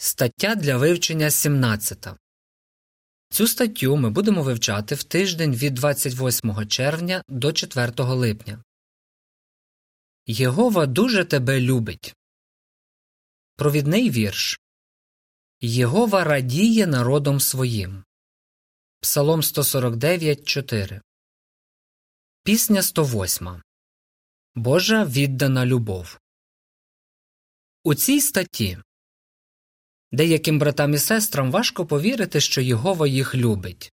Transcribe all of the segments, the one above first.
Стаття для вивчення 17. Цю статтю ми будемо вивчати в тиждень від 28 червня до 4 липня. Єгова дуже тебе любить. Провідний вірш Єгова радіє народом своїм. Псалом 149, 4. Пісня 108. Божа віддана любов. У цій статті Деяким братам і сестрам важко повірити, що Єгова їх любить.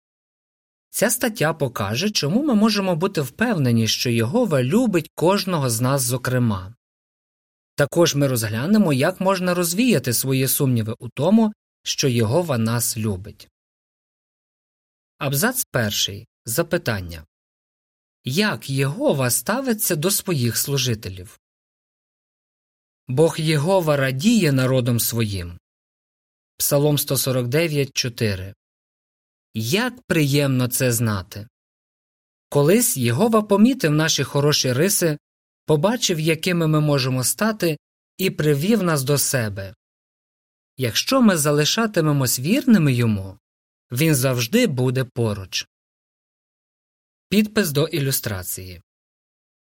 Ця стаття покаже, чому ми можемо бути впевнені, що Єгова любить кожного з нас зокрема. Також ми розглянемо, як можна розвіяти свої сумніви у тому, що Єгова нас любить. Абзац перший. Запитання Як Єгова ставиться до своїх служителів? Бог Єгова радіє народом своїм. Псалом 149, 4. Як приємно це знати. Колись Єгова помітив наші хороші риси, побачив, якими ми можемо стати, і привів нас до себе. Якщо ми залишатимемось вірними йому, він завжди буде поруч. Підпис до ілюстрації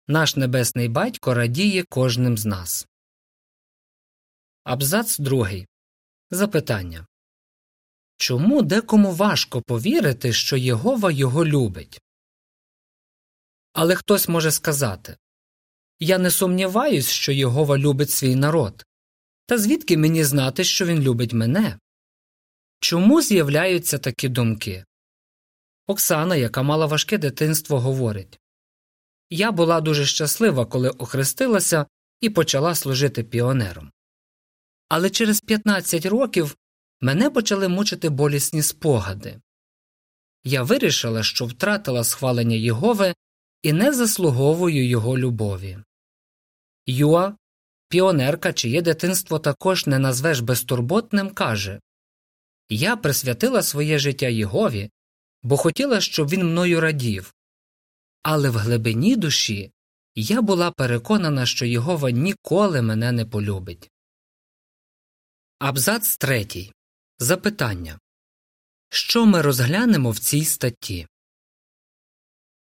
Наш небесний батько радіє кожним з нас. Абзац другий. Запитання Чому декому важко повірити, що Єгова його любить? Але хтось може сказати Я не сумніваюсь, що Єгова любить свій народ. Та звідки мені знати, що він любить мене? Чому з'являються такі думки? Оксана, яка мала важке дитинство, говорить Я була дуже щаслива, коли охрестилася і почала служити піонером. Але через 15 років мене почали мучити болісні спогади. Я вирішила, що втратила схвалення Єгови і не заслуговую його любові. Юа, піонерка, чиє дитинство також не назвеш безтурботним, каже Я присвятила своє життя Єгові, бо хотіла, щоб він мною радів. Але в глибині душі я була переконана, що Єгова ніколи мене не полюбить. Абзац третій. Запитання Що ми розглянемо в цій статті?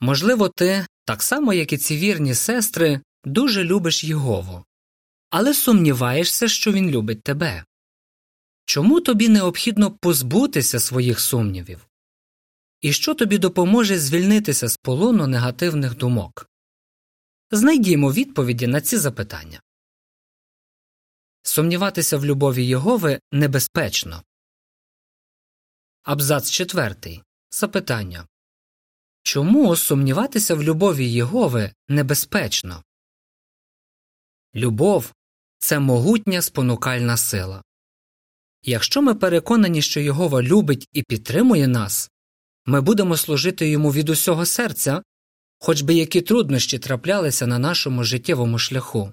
Можливо, ти, так само як і ці вірні сестри, дуже любиш Єгову, але сумніваєшся, що він любить тебе. Чому тобі необхідно позбутися своїх сумнівів? І що тобі допоможе звільнитися з полону негативних думок? Знайдімо відповіді на ці запитання. Сумніватися в любові Єгови небезпечно. Абзац четвертий. Запитання Чому сумніватися в любові Єгови небезпечно? Любов це могутня спонукальна сила. Якщо ми переконані, що Єгова любить і підтримує нас, ми будемо служити йому від усього серця, хоч би які труднощі траплялися на нашому життєвому шляху.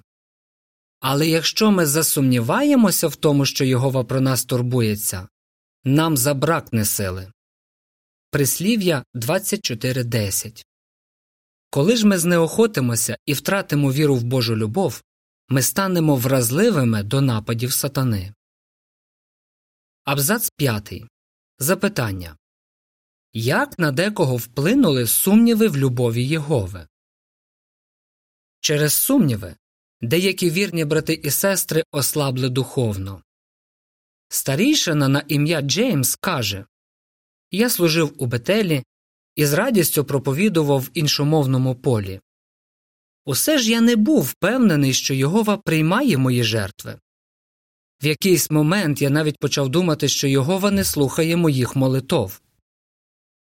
Але якщо ми засумніваємося в тому, що Єгова про нас турбується, нам забракне сили. Прислів'я 24.10 Коли ж ми знеохотимося і втратимо віру в Божу любов, ми станемо вразливими до нападів сатани. Абзац 5. Запитання Як на декого вплинули сумніви в любові Єгови? Через сумніви деякі вірні брати і сестри ослабли духовно. Старійшина на ім'я Джеймс каже Я служив у Бетелі і з радістю проповідував в іншомовному полі. Усе ж я не був впевнений, що Йогова приймає мої жертви. В якийсь момент я навіть почав думати, що Йогова не слухає моїх молитов.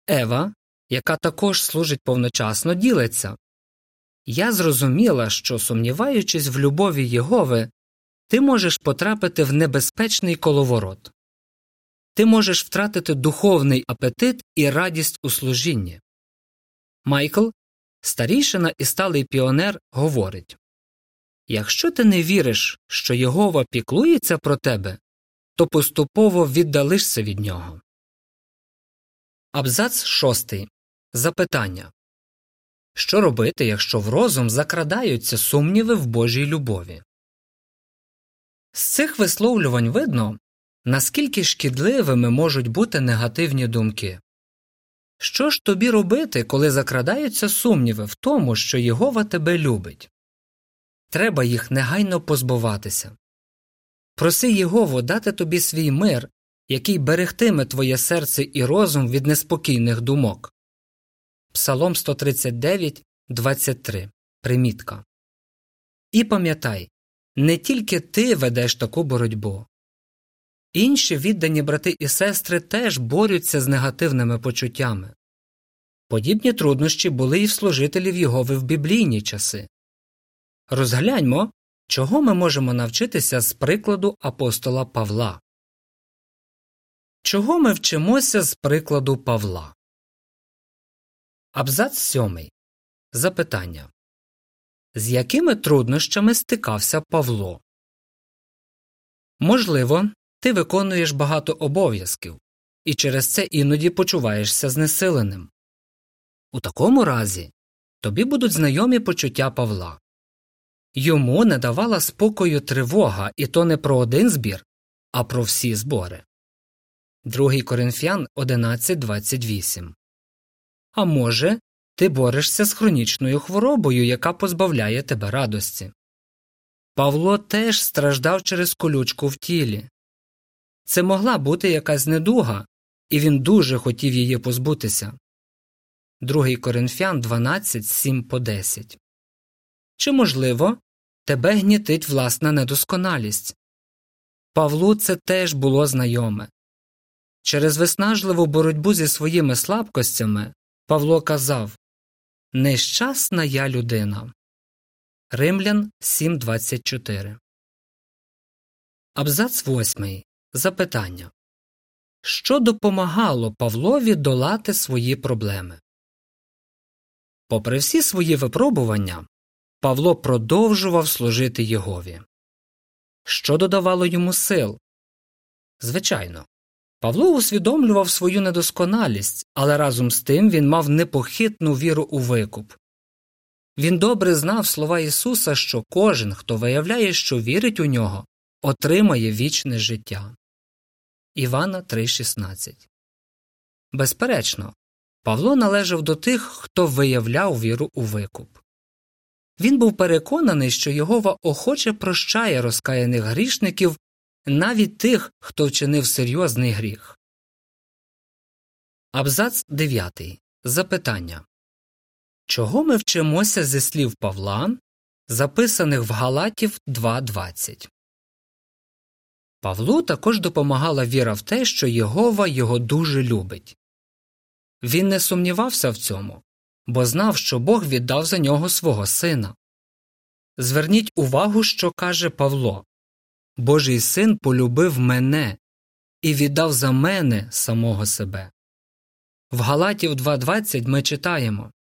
Ева, яка також служить повночасно, ділиться я зрозуміла, що, сумніваючись в любові Єгови, ти можеш потрапити в небезпечний коловорот. Ти можеш втратити духовний апетит і радість у служінні. Майкл, старішина і сталий піонер, говорить Якщо ти не віриш, що Єгова піклується про тебе, то поступово віддалишся від нього. Абзац шостий. Запитання що робити, якщо в розум закрадаються сумніви в Божій любові? З цих висловлювань видно, наскільки шкідливими можуть бути негативні думки. Що ж тобі робити, коли закрадаються сумніви в тому, що Єгова тебе любить? Треба їх негайно позбуватися. Проси Єгову дати тобі свій мир, який берегтиме твоє серце і розум від неспокійних думок. Псалом 139, 23. Примітка. І пам'ятай не тільки ти ведеш таку боротьбу. Інші віддані брати і сестри теж борються з негативними почуттями. Подібні труднощі були і в служителів Єгови в біблійні часи. Розгляньмо, чого ми можемо навчитися з прикладу апостола Павла. Чого ми вчимося з прикладу Павла? Абзац сьомий. Запитання З якими труднощами стикався Павло? Можливо, ти виконуєш багато обов'язків і через це іноді почуваєшся знесиленим. У такому разі тобі будуть знайомі почуття Павла. Йому не давала спокою тривога, і то не про один збір, а про всі збори. 2 Коринфян 11.28 А може, ти борешся з хронічною хворобою, яка позбавляє тебе радості. Павло теж страждав через колючку в тілі. Це могла бути якась недуга, і він дуже хотів її позбутися. 2 Коринфян 12, 7 по 10 Чи, можливо, тебе гнітить власна недосконалість? Павлу це теж було знайоме. Через виснажливу боротьбу зі своїми слабкостями Павло казав Нещасна я людина. Римлян 7.24 Абзац 8. Запитання Що допомагало Павлові долати свої проблеми? Попри всі свої випробування, Павло продовжував служити Єгові. Що додавало йому сил? Звичайно, Павло усвідомлював свою недосконалість, але разом з тим він мав непохитну віру у викуп. Він добре знав слова Ісуса, що кожен, хто виявляє, що вірить у нього, отримає вічне життя. Івана 3,16 Безперечно, Павло належав до тих, хто виявляв віру у викуп. Він був переконаний, що Єгова охоче прощає розкаяних грішників навіть тих, хто вчинив серйозний гріх. Абзац 9. Запитання Чого ми вчимося зі слів Павла, записаних в Галатів 2.20? Павлу також допомагала віра в те, що Єгова його дуже любить. Він не сумнівався в цьому, бо знав, що Бог віддав за нього свого сина. Зверніть увагу, що каже Павло Божий син полюбив мене і віддав за мене самого себе. В Галатів 2.20 ми читаємо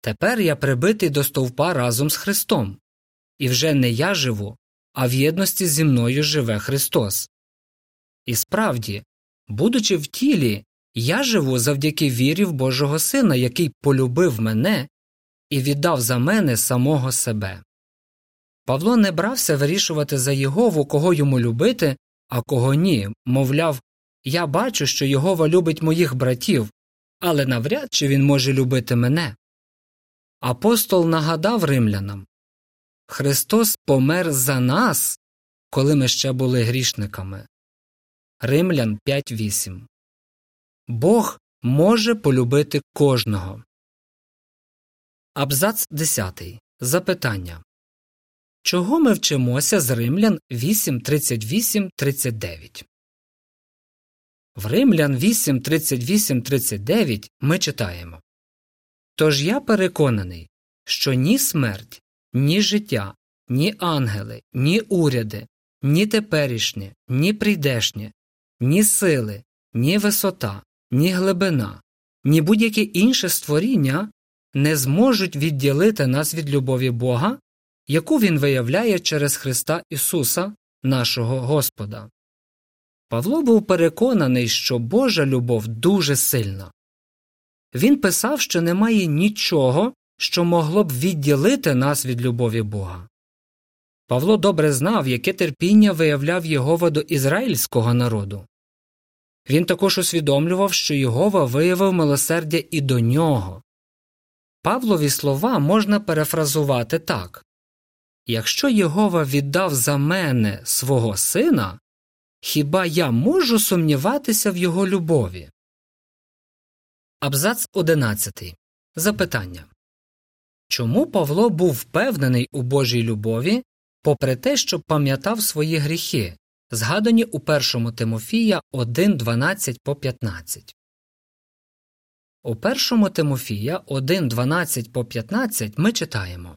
Тепер я прибитий до стовпа разом з Христом, і вже не я живу, а в єдності зі мною живе Христос. І справді, будучи в тілі, я живу завдяки вірі в Божого Сина, який полюбив мене і віддав за мене самого себе. Павло не брався вирішувати за Єгову, кого йому любити, а кого ні, мовляв, я бачу, що Єгова любить моїх братів, але навряд чи він може любити мене. Апостол нагадав римлянам Христос помер за нас, коли ми ще були грішниками. Римлян 5.8 Бог може полюбити кожного. Абзац 10. Запитання Чого ми вчимося з Римлян 8.38.39? В Римлян 8.38.39 ми читаємо Тож я переконаний, що ні смерть, ні життя, ні ангели, ні уряди, ні теперішнє, ні прийдешнє, ні сили, ні висота, ні глибина, ні будь-яке інше створіння не зможуть відділити нас від любові Бога, яку Він виявляє через Христа Ісуса, нашого Господа. Павло був переконаний, що Божа любов дуже сильна. Він писав, що немає нічого, що могло б відділити нас від любові Бога. Павло добре знав, яке терпіння виявляв Єгова до ізраїльського народу. Він також усвідомлював, що Єгова виявив милосердя і до нього. Павлові слова можна перефразувати так Якщо Єгова віддав за мене свого сина, хіба я можу сумніватися в його любові? Абзац 11. Запитання Чому Павло був впевнений у Божій любові, попри те, що пам'ятав свої гріхи, згадані у 1 Тимофія 1, 12 по 15? У 1 Тимофія 1, 12 по 15 ми читаємо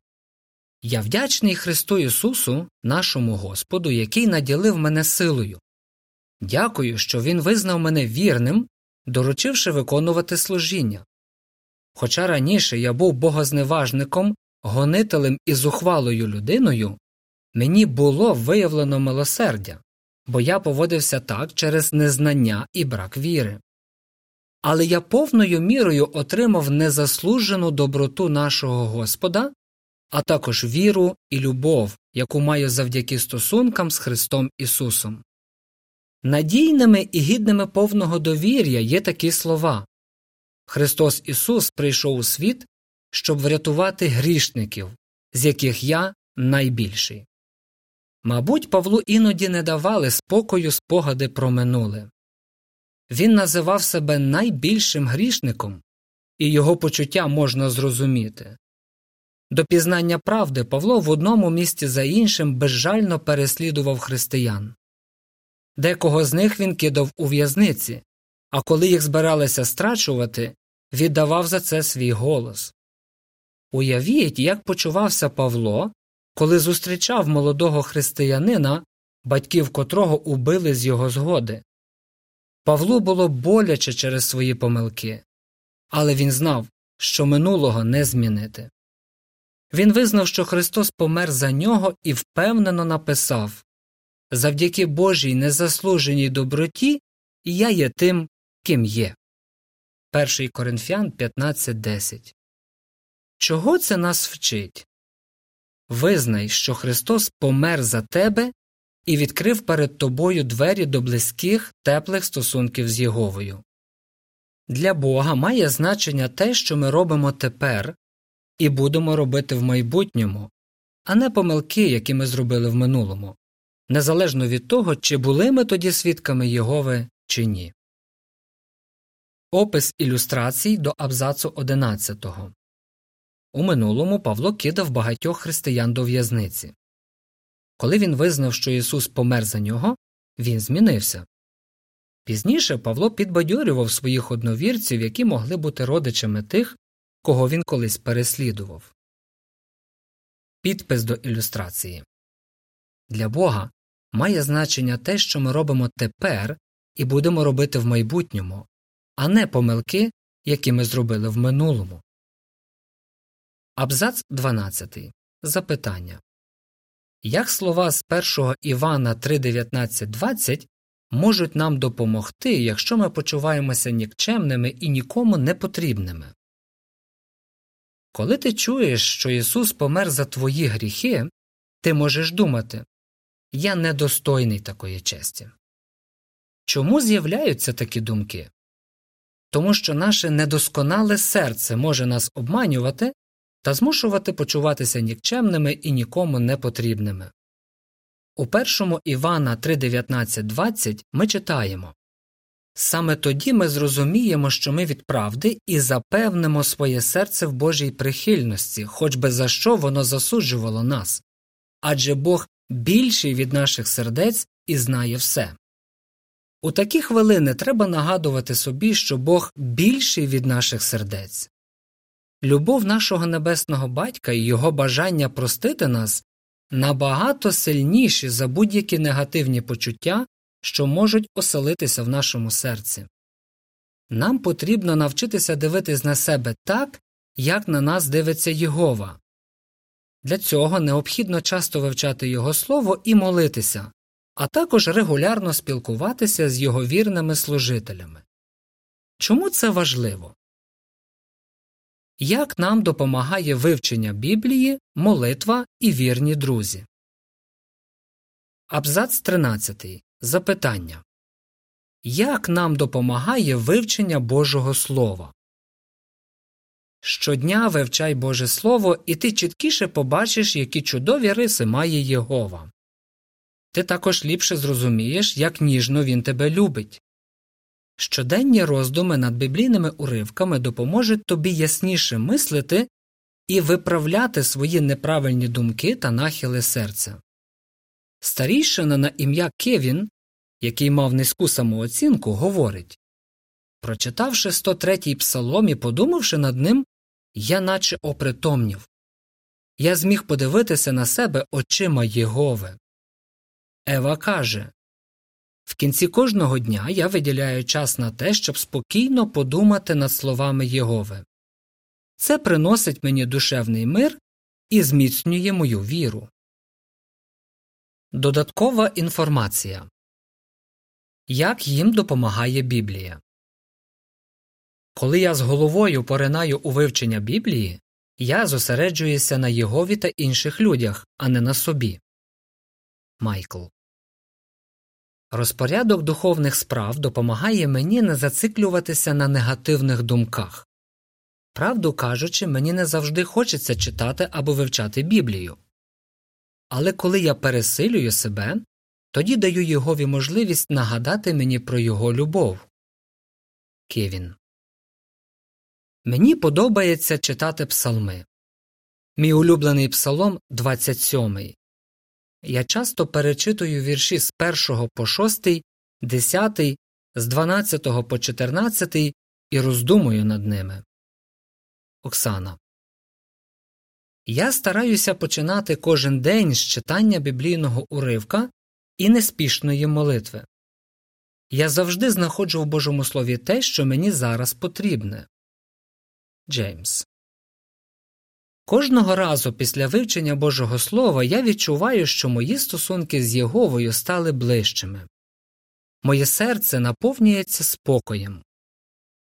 Я вдячний Христу Ісусу, нашому Господу, який наділив мене силою. Дякую, що Він визнав мене вірним, доручивши виконувати служіння. Хоча раніше я був богозневажником, гонителем і зухвалою людиною, мені було виявлено милосердя, бо я поводився так через незнання і брак віри. Але я повною мірою отримав незаслужену доброту нашого Господа, а також віру і любов, яку маю завдяки стосункам з Христом Ісусом. Надійними і гідними повного довір'я є такі слова Христос Ісус прийшов у світ, щоб врятувати грішників, з яких я найбільший. Мабуть, Павлу іноді не давали спокою спогади про минуле. Він називав себе найбільшим грішником, і його почуття можна зрозуміти. До пізнання правди Павло в одному місці за іншим безжально переслідував християн. Декого з них він кидав у в'язниці, а коли їх збиралися страчувати, віддавав за це свій голос. Уявіть, як почувався Павло, коли зустрічав молодого християнина, батьків котрого убили з його згоди. Павлу було боляче через свої помилки, але він знав, що минулого не змінити. Він визнав, що Христос помер за нього і впевнено написав Завдяки Божій незаслуженій доброті я є тим, ким є. 1 Коринфян 15.10 Чого це нас вчить? Визнай, що Христос помер за тебе і відкрив перед тобою двері до близьких, теплих стосунків з Єговою. Для Бога має значення те, що ми робимо тепер і будемо робити в майбутньому, а не помилки, які ми зробили в минулому, незалежно від того, чи були ми тоді свідками Єгови чи ні. Опис ілюстрацій до абзацу 11. У минулому Павло кидав багатьох християн до в'язниці. Коли він визнав, що Ісус помер за нього, він змінився. Пізніше Павло підбадьорював своїх одновірців, які могли бути родичами тих, кого він колись переслідував. Підпис до ілюстрації Для Бога має значення те, що ми робимо тепер і будемо робити в майбутньому, а не помилки, які ми зробили в минулому. Абзац 12. Запитання Як слова з 1 Івана 3.19.20 можуть нам допомогти, якщо ми почуваємося нікчемними і нікому не потрібними? Коли ти чуєш, що Ісус помер за твої гріхи, ти можеш думати Я недостойний такої честі. Чому з'являються такі думки? Тому що наше недосконале серце може нас обманювати та змушувати почуватися нікчемними і нікому не потрібними. У першому Івана 3.19.20 ми читаємо Саме тоді ми зрозуміємо, що ми від правди і запевнимо своє серце в Божій прихильності, хоч би за що воно засуджувало нас адже Бог більший від наших сердець і знає все. У такі хвилини треба нагадувати собі, що Бог більший від наших сердець. Любов нашого небесного батька і його бажання простити нас набагато сильніші за будь-які негативні почуття, що можуть оселитися в нашому серці. Нам потрібно навчитися дивитись на себе так, як на нас дивиться Єгова. Для цього необхідно часто вивчати Його слово і молитися, а також регулярно спілкуватися з його вірними служителями. Чому це важливо? Як нам допомагає вивчення Біблії, молитва і вірні друзі? Абзац 13. Запитання Як нам допомагає вивчення Божого Слова? Щодня вивчай Боже Слово, і ти чіткіше побачиш, які чудові риси має Єгова. Ти також ліпше зрозумієш, як ніжно він тебе любить. Щоденні роздуми над біблійними уривками допоможуть тобі ясніше мислити і виправляти свої неправильні думки та нахили серця. Старійшина на ім'я Кевін, який мав низьку самооцінку, говорить Прочитавши 103-й псалом і подумавши над ним, я наче опритомнів. Я зміг подивитися на себе очима Єгови. Ева каже В кінці кожного дня я виділяю час на те, щоб спокійно подумати над словами Єгови. Це приносить мені душевний мир і зміцнює мою віру. Додаткова інформація Як їм допомагає Біблія Коли я з головою поринаю у вивчення Біблії, я зосереджуюся на Єгові та інших людях, а не на собі. Майкл Розпорядок духовних справ допомагає мені не зациклюватися на негативних думках. Правду кажучи, мені не завжди хочеться читати або вивчати Біблію. Але коли я пересилюю себе, тоді даю Єгові можливість нагадати мені про його любов. Кевін. Мені подобається читати псалми. Мій улюблений псалом 27. Я часто перечитую вірші з 1 по 6, 10, з 12 по 14 і роздумую над ними. Оксана. Я стараюся починати кожен день з читання біблійного уривка і неспішної молитви. Я завжди знаходжу в Божому Слові те, що мені зараз потрібне. Джеймс. Кожного разу після вивчення Божого Слова я відчуваю, що мої стосунки з Єговою стали ближчими. Моє серце наповнюється спокоєм.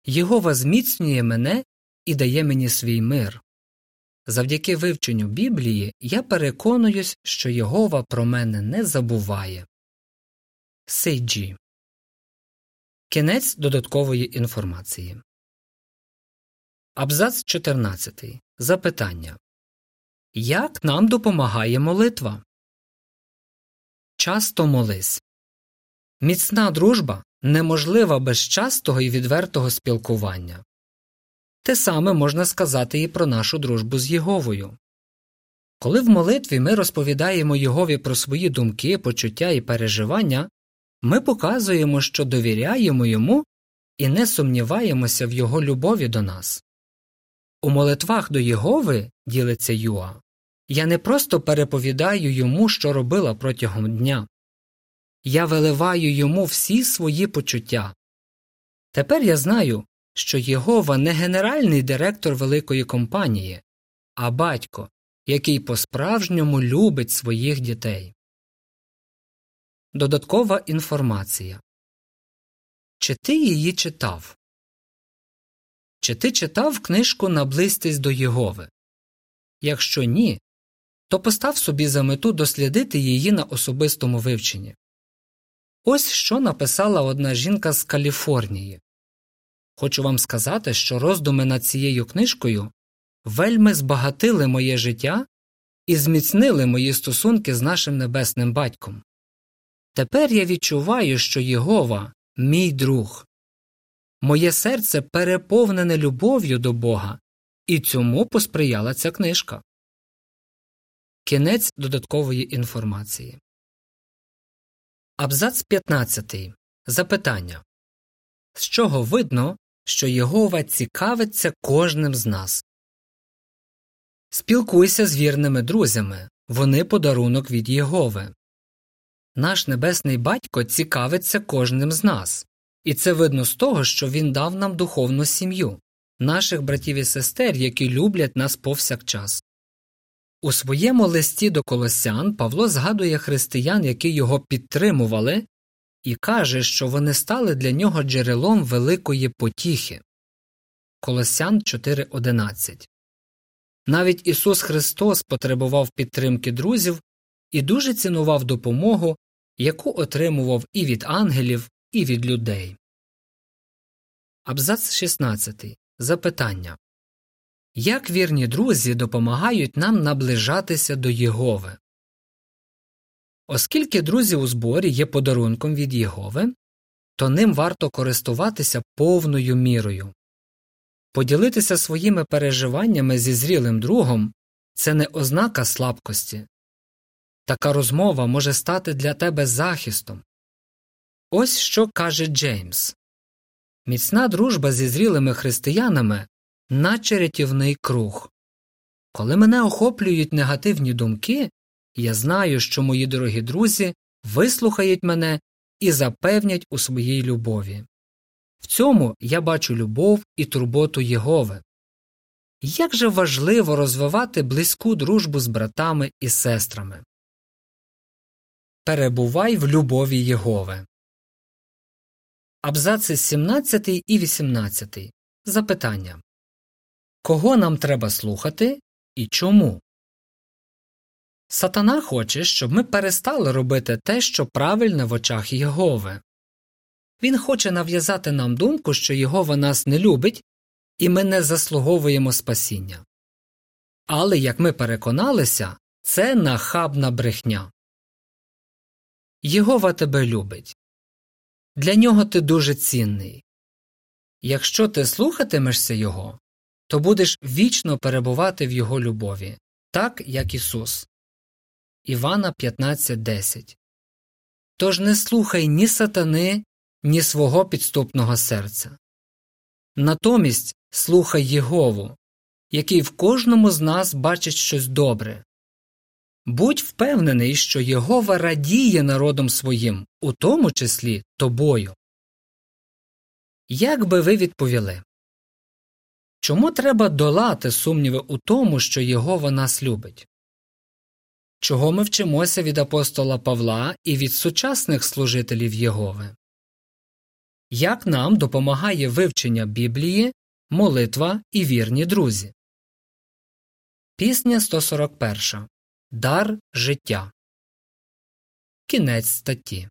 Єгова зміцнює мене і дає мені свій мир. Завдяки вивченню Біблії я переконуюсь, що Єгова про мене не забуває. Сейджі. Кінець додаткової інформації. Абзац 14. Запитання Як нам допомагає молитва? Часто молись. Міцна дружба неможлива без частого і відвертого спілкування. Те саме можна сказати і про нашу дружбу з Єговою. Коли в молитві ми розповідаємо Єгові про свої думки, почуття і переживання, ми показуємо, що довіряємо йому і не сумніваємося в його любові до нас. У молитвах до Єгови, ділиться Юа, я не просто переповідаю йому, що робила протягом дня. Я виливаю йому всі свої почуття. Тепер я знаю, що Єгова не генеральний директор великої компанії, а батько, який по справжньому любить своїх дітей. Додаткова інформація Чи ти її читав? Чи ти читав книжку Наблизьтесь до Єгови? Якщо ні, то постав собі за мету дослідити її на особистому вивченні. Ось що написала одна жінка з Каліфорнії. Хочу вам сказати, що роздуми над цією книжкою вельми збагатили моє життя і зміцнили мої стосунки з нашим небесним батьком. Тепер я відчуваю, що Єгова мій друг. Моє серце переповнене любов'ю до Бога, і цьому посприяла ця книжка. Кінець додаткової інформації. Абзац 15. Запитання З чого видно, що Єгова цікавиться кожним з нас? Спілкуйся з вірними друзями вони подарунок від Єгови. Наш небесний батько цікавиться кожним з нас. І це видно з того, що він дав нам духовну сім'ю, наших братів і сестер, які люблять нас повсякчас. У своєму листі до колосян Павло згадує християн, які його підтримували, і каже, що вони стали для нього джерелом великої потіхи. Колосян 4.11 Навіть Ісус Христос потребував підтримки друзів і дуже цінував допомогу, яку отримував і від ангелів, і від людей. Абзац 16. Запитання Як вірні друзі допомагають нам наближатися до Єгови? Оскільки друзі у зборі є подарунком від Єгови, то ним варто користуватися повною мірою. Поділитися своїми переживаннями зі зрілим другом це не ознака слабкості. Така розмова може стати для тебе захистом. Ось що каже Джеймс Міцна дружба зі зрілими християнами, наче рятівний круг. Коли мене охоплюють негативні думки, я знаю, що мої дорогі друзі вислухають мене і запевнять у своїй любові. В цьому я бачу любов і турботу Єгови. Як же важливо розвивати близьку дружбу з братами і сестрами. Перебувай в любові Єгови. Абзаци 17 і 18. Запитання Кого нам треба слухати і чому? Сатана хоче, щоб ми перестали робити те, що правильне в очах Єгови. Він хоче нав'язати нам думку, що Єгова нас не любить, і ми не заслуговуємо спасіння. Але, як ми переконалися, це нахабна брехня. Єгова тебе любить. Для нього ти дуже цінний. Якщо ти слухатимешся Його, то будеш вічно перебувати в Його любові, так як Ісус. Івана 15.10 Тож не слухай ні сатани, ні свого підступного серця. Натомість слухай Єгову, який в кожному з нас бачить щось добре. Будь впевнений, що Єгова радіє народом своїм, у тому числі тобою. Як би ви відповіли? Чому треба долати сумніви у тому, що Єгова нас любить? Чого ми вчимося від апостола Павла і від сучасних служителів Єгови? Як нам допомагає вивчення Біблії, молитва і вірні друзі? Пісня 141. Дар життя. Кінець статті.